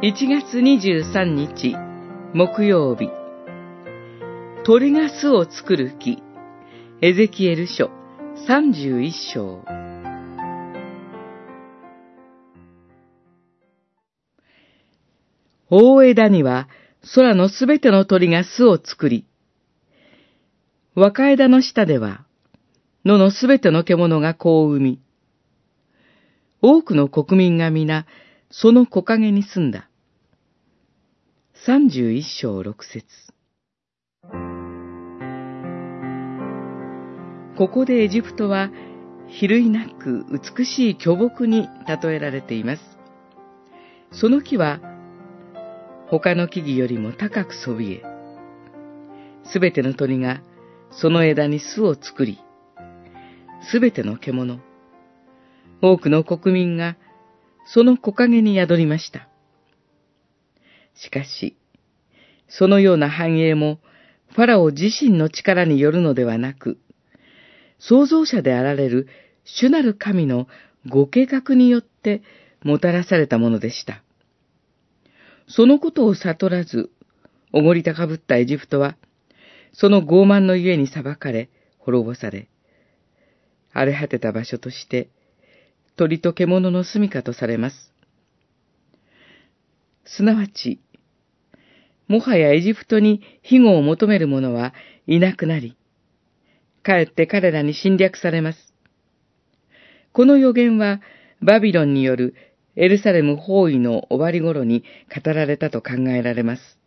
1月23日木曜日。鳥が巣を作る木エゼキエル書31章。大枝には空のすべての鳥が巣を作り、若枝の下では野のすべての獣が子を産み、多くの国民が皆その木陰に住んだ。三十一章六節ここでエジプトは、比類なく美しい巨木に例えられています。その木は、他の木々よりも高くそびえ、すべての鳥がその枝に巣を作り、すべての獣、多くの国民がその木陰に宿りました。しかし、そのような繁栄も、ファラオ自身の力によるのではなく、創造者であられる主なる神のご計画によってもたらされたものでした。そのことを悟らず、おごり高ぶったエジプトは、その傲慢のゆえに裁かれ、滅ぼされ、荒れ果てた場所として、鳥と獣の住処とされます。すなわち、もはやエジプトに庇護を求める者はいなくなり、かえって彼らに侵略されます。この予言は、バビロンによるエルサレム包囲の終わり頃に語られたと考えられます。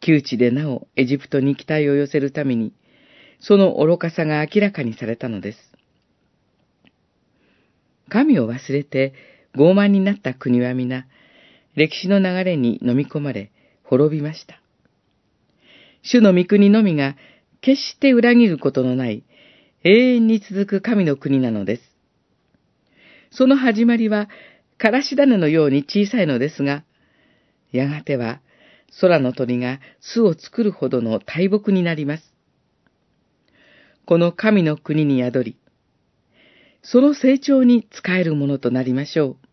窮地でなおエジプトに期待を寄せるために、その愚かさが明らかにされたのです。神を忘れて傲慢になった国は皆、歴史の流れに飲み込まれ、滅びました。主の御国のみが決して裏切ることのない永遠に続く神の国なのです。その始まりは、からし種のように小さいのですが、やがては空の鳥が巣を作るほどの大木になります。この神の国に宿り、その成長に使えるものとなりましょう。